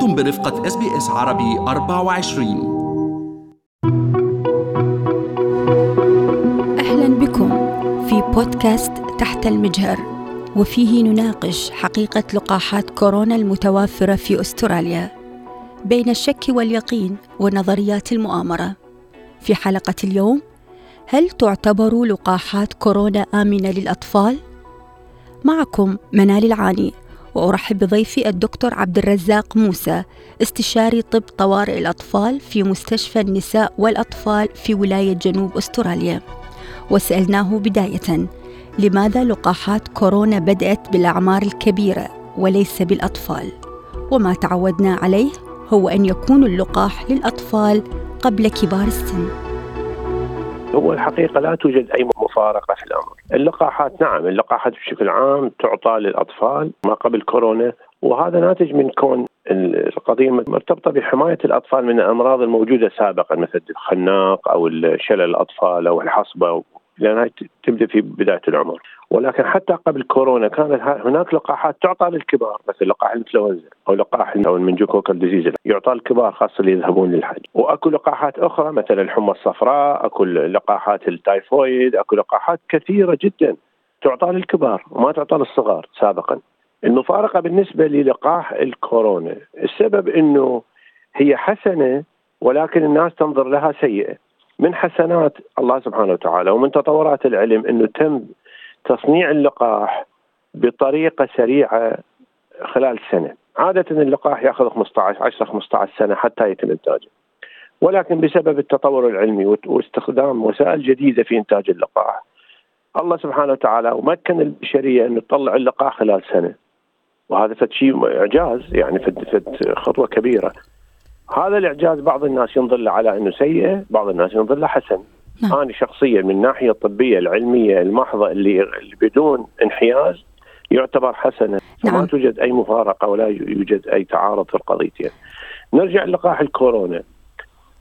أنتم برفقة SBS عربي 24 أهلا بكم في بودكاست تحت المجهر وفيه نناقش حقيقة لقاحات كورونا المتوافرة في أستراليا بين الشك واليقين ونظريات المؤامرة في حلقة اليوم هل تعتبر لقاحات كورونا آمنة للأطفال؟ معكم منال العاني وأرحب بضيفي الدكتور عبد الرزاق موسى استشاري طب طوارئ الأطفال في مستشفى النساء والأطفال في ولاية جنوب أستراليا. وسألناه بداية لماذا لقاحات كورونا بدأت بالأعمار الكبيرة وليس بالأطفال؟ وما تعودنا عليه هو أن يكون اللقاح للأطفال قبل كبار السن. هو الحقيقة لا توجد أي مفارقة في الأمر. اللقاحات نعم اللقاحات بشكل عام تعطى للأطفال ما قبل كورونا وهذا ناتج من كون القضية مرتبطة بحماية الأطفال من الأمراض الموجودة سابقا مثل الخناق أو شلل الأطفال أو الحصبة لأنها تبدأ في بداية العمر. ولكن حتى قبل كورونا كانت هناك لقاحات تعطى للكبار مثل لقاح الإنفلونزا أو لقاح أو ال meningococcal disease يعطى الكبار خاصة اللي يذهبون للحج. وأكو لقاحات أخرى مثل الحمى الصفراء أكو لقاحات التايفويد أكو لقاحات كثيرة جدا تعطى للكبار وما تعطى للصغار سابقا. المفارقه بالنسبة للقاح الكورونا. السبب إنه هي حسنة ولكن الناس تنظر لها سيئة. من حسنات الله سبحانه وتعالى ومن تطورات العلم إنه تم تصنيع اللقاح بطريقة سريعة خلال سنة، عادة اللقاح يأخذ 15 10 15 سنة حتى يتم إنتاجه. ولكن بسبب التطور العلمي واستخدام وسائل جديدة في إنتاج اللقاح الله سبحانه وتعالى ومكن البشرية إنه تطلع اللقاح خلال سنة. وهذا فد شيء إعجاز يعني فد, خطوة كبيرة. هذا الإعجاز بعض الناس ينظر له على إنه سيء، بعض الناس ينظر له حسن. نعم. أنا شخصيا من الناحية الطبية العلمية المحضة اللي, بدون انحياز يعتبر حسنه نعم. ما توجد أي مفارقة ولا يوجد أي تعارض في القضيتين. نرجع لقاح الكورونا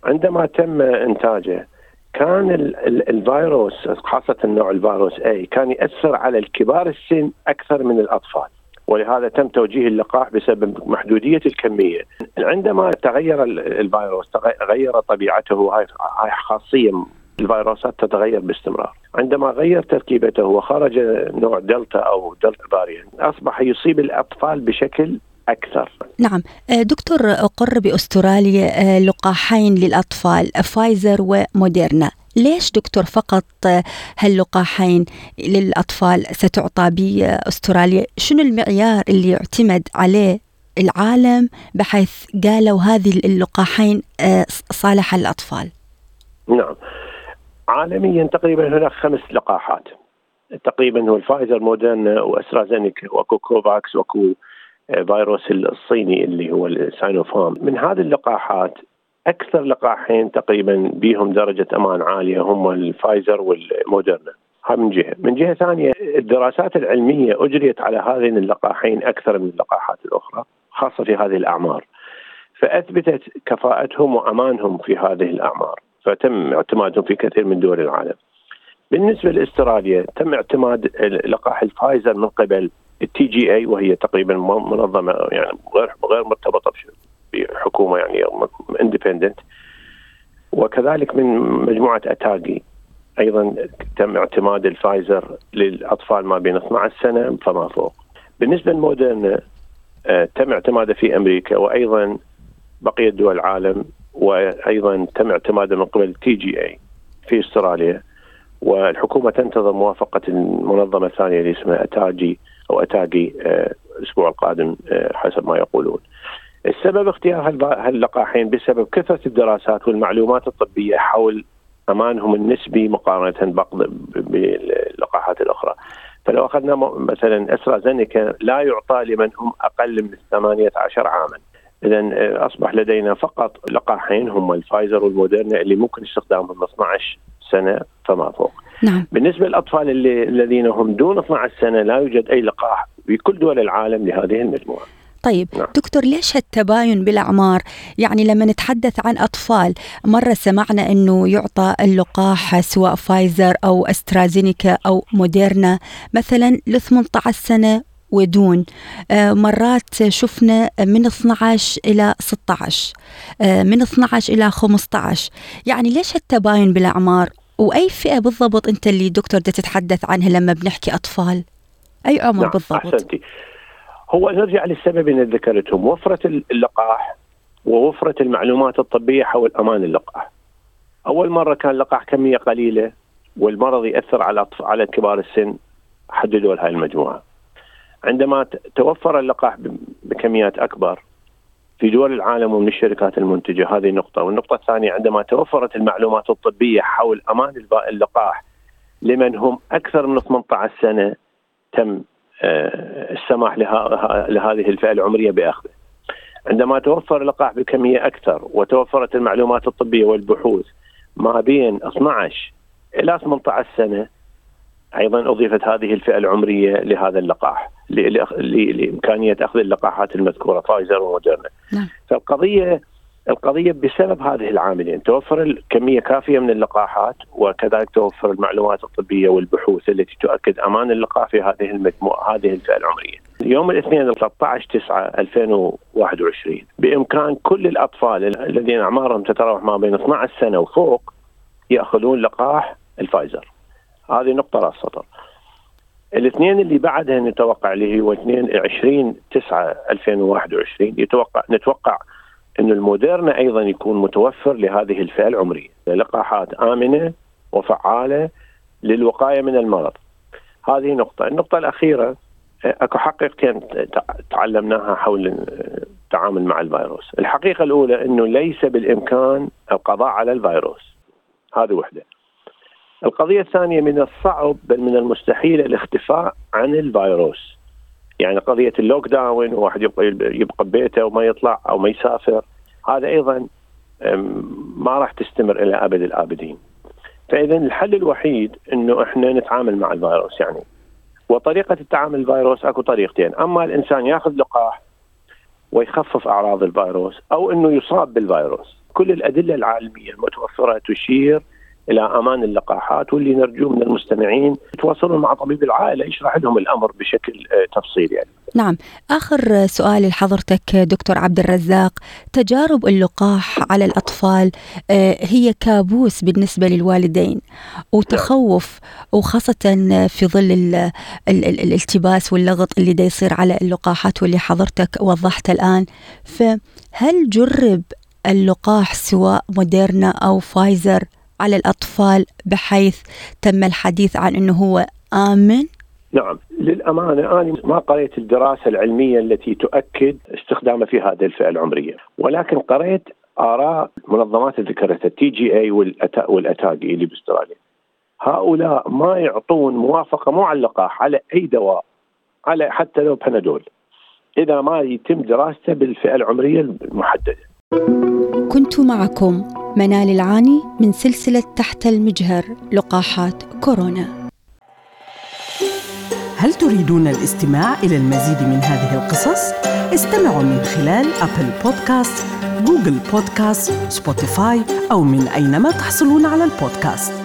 عندما تم إنتاجه كان ال ال الفيروس خاصة نوع الفيروس اي كان يأثر على الكبار السن أكثر من الأطفال. ولهذا تم توجيه اللقاح بسبب محدودية الكمية. عندما تغير الفيروس تغير طبيعته هاي خاصية الفيروسات تتغير باستمرار. عندما غير تركيبته وخرج نوع دلتا أو Delta variant أصبح يصيب الأطفال بشكل أكثر. نعم. دكتور أقر بأستراليا لقاحين للأطفال فايزر وموديرنا. ليش دكتور فقط هاللقاحين للأطفال ستعطى بأستراليا؟ شنو المعيار اللي يعتمد عليه العالم بحيث قالوا هذه اللقاحين صالحة للأطفال نعم. عالميا تقريبا هناك خمس لقاحات. تقريبا هو الفايزر مودرنا وأسترازينيكا وأكو كوفاكس وأكو فيروس الصيني اللي هو الساينوفارم من هذه اللقاحات أكثر لقاحين تقريبا بهم درجة أمان عالية هم الفايزر والمودرنا هذا من جهة، من جهة ثانية الدراسات العلمية أجريت على هذين اللقاحين أكثر من اللقاحات الأخرى خاصة في هذه الأعمار. فأثبتت كفاءتهم وأمانهم في هذه الأعمار. فتم اعتمادهم في كثير من دول العالم. بالنسبة لأستراليا تم اعتماد لقاح الفايزر من قبل ال TGA وهي تقريبا منظمة يعني غير غير مرتبطة بحكومة يعني independent وكذلك من مجموعة ATAGI أيضا تم اعتماد الفايزر للأطفال ما بين 12 سنة فما فوق. بالنسبة لمودرنا آه، تم اعتماده في أمريكا وأيضا بقية دول العالم وأيضا تم اعتماده من قبل TGA في أستراليا والحكومة تنتظر موافقة المنظمة الثانية اللي اسمها ATAGI أو اتاجي آه، الأسبوع القادم آه، حسب ما يقولون. السبب اختيار هاللقاحين بسبب كثرة الدراسات والمعلومات الطبية حول أمانهم النسبي مقارنة باللقاحات الأخرى. فلو أخذنا مثلا أسترازينيكا لا يعطى لمن هم أقل من 18 عاما. اذا آه، أصبح لدينا فقط لقاحين هم الفايزر والموديرنا اللي ممكن استخدامهم من 12 سنة فما فوق. نعم. بالنسبة للأطفال اللي الذين هم دون 12 سنة لا يوجد أي لقاح في كل دول العالم لهذه المجموعه. طيب نعم. دكتور ليش هالتباين بالأعمار؟ يعني لما نتحدث عن أطفال مرة سمعنا إنه يعطى اللقاح سواء فايزر أو أسترازينيكا أو موديرنا مثلا ل 18 سنة ودون. آه، مرات شفنا من 12 إلى 16 آه، من 12 إلى 15 يعني ليش هالتباين بالأعمار؟ وأي فئة بالضبط أنت اللي دكتور تتحدث عنها لما بنحكي أطفال؟ أي عمر نعم بالضبط؟ أحسنتي. هو نرجع للسبب اللي ذكرتهم وفرة اللقاح ووفرة المعلومات الطبية حول أمان اللقاح. أول مرة كان لقاح كمية قليلة والمرض يأثر على على كبار السن حددوا لهذه المجموعة. عندما توفر اللقاح بكميات أكبر في دول العالم ومن الشركات المنتجة هذه نقطة. والنقطة الثانية عندما توفرت المعلومات الطبية حول أمان اللقاح لمن هم أكثر من 18 سنة تم السماح لهذه الفئة العمرية بأخذه عندما توفر اللقاح بكمية أكثر وتوفرت المعلومات الطبية والبحوث ما بين 12 إلى 18 سنة أيضا أضيفت هذه الفئة العمرية لهذا اللقاح لإمكانية أخذ اللقاحات المذكورة فايزر وموديرنا نعم. فالقضية القضية بسبب هذه العاملين. توفر كمية كافية من اللقاحات وكذلك توفر المعلومات الطبية والبحوث التي تؤكد أمان اللقاح في هذه المجموعة هذه الفئة العمرية. يوم الاثنين 13 9 2021 بإمكان كل الأطفال الذين أعمارهم تتراوح ما بين 12 سنة وفوق يأخذون لقاح الفايزر. هذه نقطة راس سطر الاثنين اللي بعدها نتوقع اللي هو 22 9 2021 يتوقع نتوقع أن الموديرنا أيضا يكون متوفر لهذه الفئة العمرية لقاحات آمنة وفعالة للوقاية من المرض هذه نقطة النقطة الأخيرة أكو حقيقتين تعلمناها حول التعامل مع الفيروس، الحقيقة الأولى إنه ليس بالإمكان القضاء على الفيروس. هذه وحدة. القضية الثانية من الصعب بل من المستحيل الاختفاء عن الفيروس. يعني قضية ال lockdown وواحد يبقى ببيته وما يطلع أو ما يسافر. هذا أيضا ما راح تستمر إلى أبد الآبدين. فاذا الحل الوحيد إنه إحنا نتعامل مع الفيروس يعني. وطريقة التعامل الفيروس أكو طريقتين، أما الإنسان يأخذ لقاح ويخفف أعراض الفيروس أو إنه يصاب بالفيروس، كل الأدلة العالمية المتوفرة تشير إلى أمان اللقاحات واللي نرجوه من المستمعين يتواصلون مع طبيب العائلة يشرح لهم الأمر بشكل آه، تفصيلي يعني. نعم. آخر سؤال لحضرتك دكتور عبد الرزاق تجارب اللقاح على الأطفال آه، هي كابوس بالنسبة للوالدين وتخوف وخاصة في ظل الالتباس واللغط اللي دا يصير على اللقاحات واللي حضرتك وضحت الآن. فهل جرب اللقاح سواء موديرنا أو فايزر؟ على الأطفال بحيث تم الحديث عن أنه هو آمن؟ نعم للأمانة أنا ما قريت الدراسة العلمية التي تؤكد استخدامه في هذه الفئة العمرية ولكن قريت آراء منظمات ذكرتها ال TGA وال ATAGI اللي باستراليا. هؤلاء ما يعطون موافقة معلقة على أي دواء على حتى لو بنادول إذا ما يتم دراسته بالفئة العمرية المحددة. كنت معكم منال العاني من سلسلة تحت المجهر لقاحات كورونا هل تريدون الاستماع إلى المزيد من هذه القصص؟ استمعوا من خلال Apple Podcast، Google Podcast، Spotify أو من أينما تحصلون على البودكاست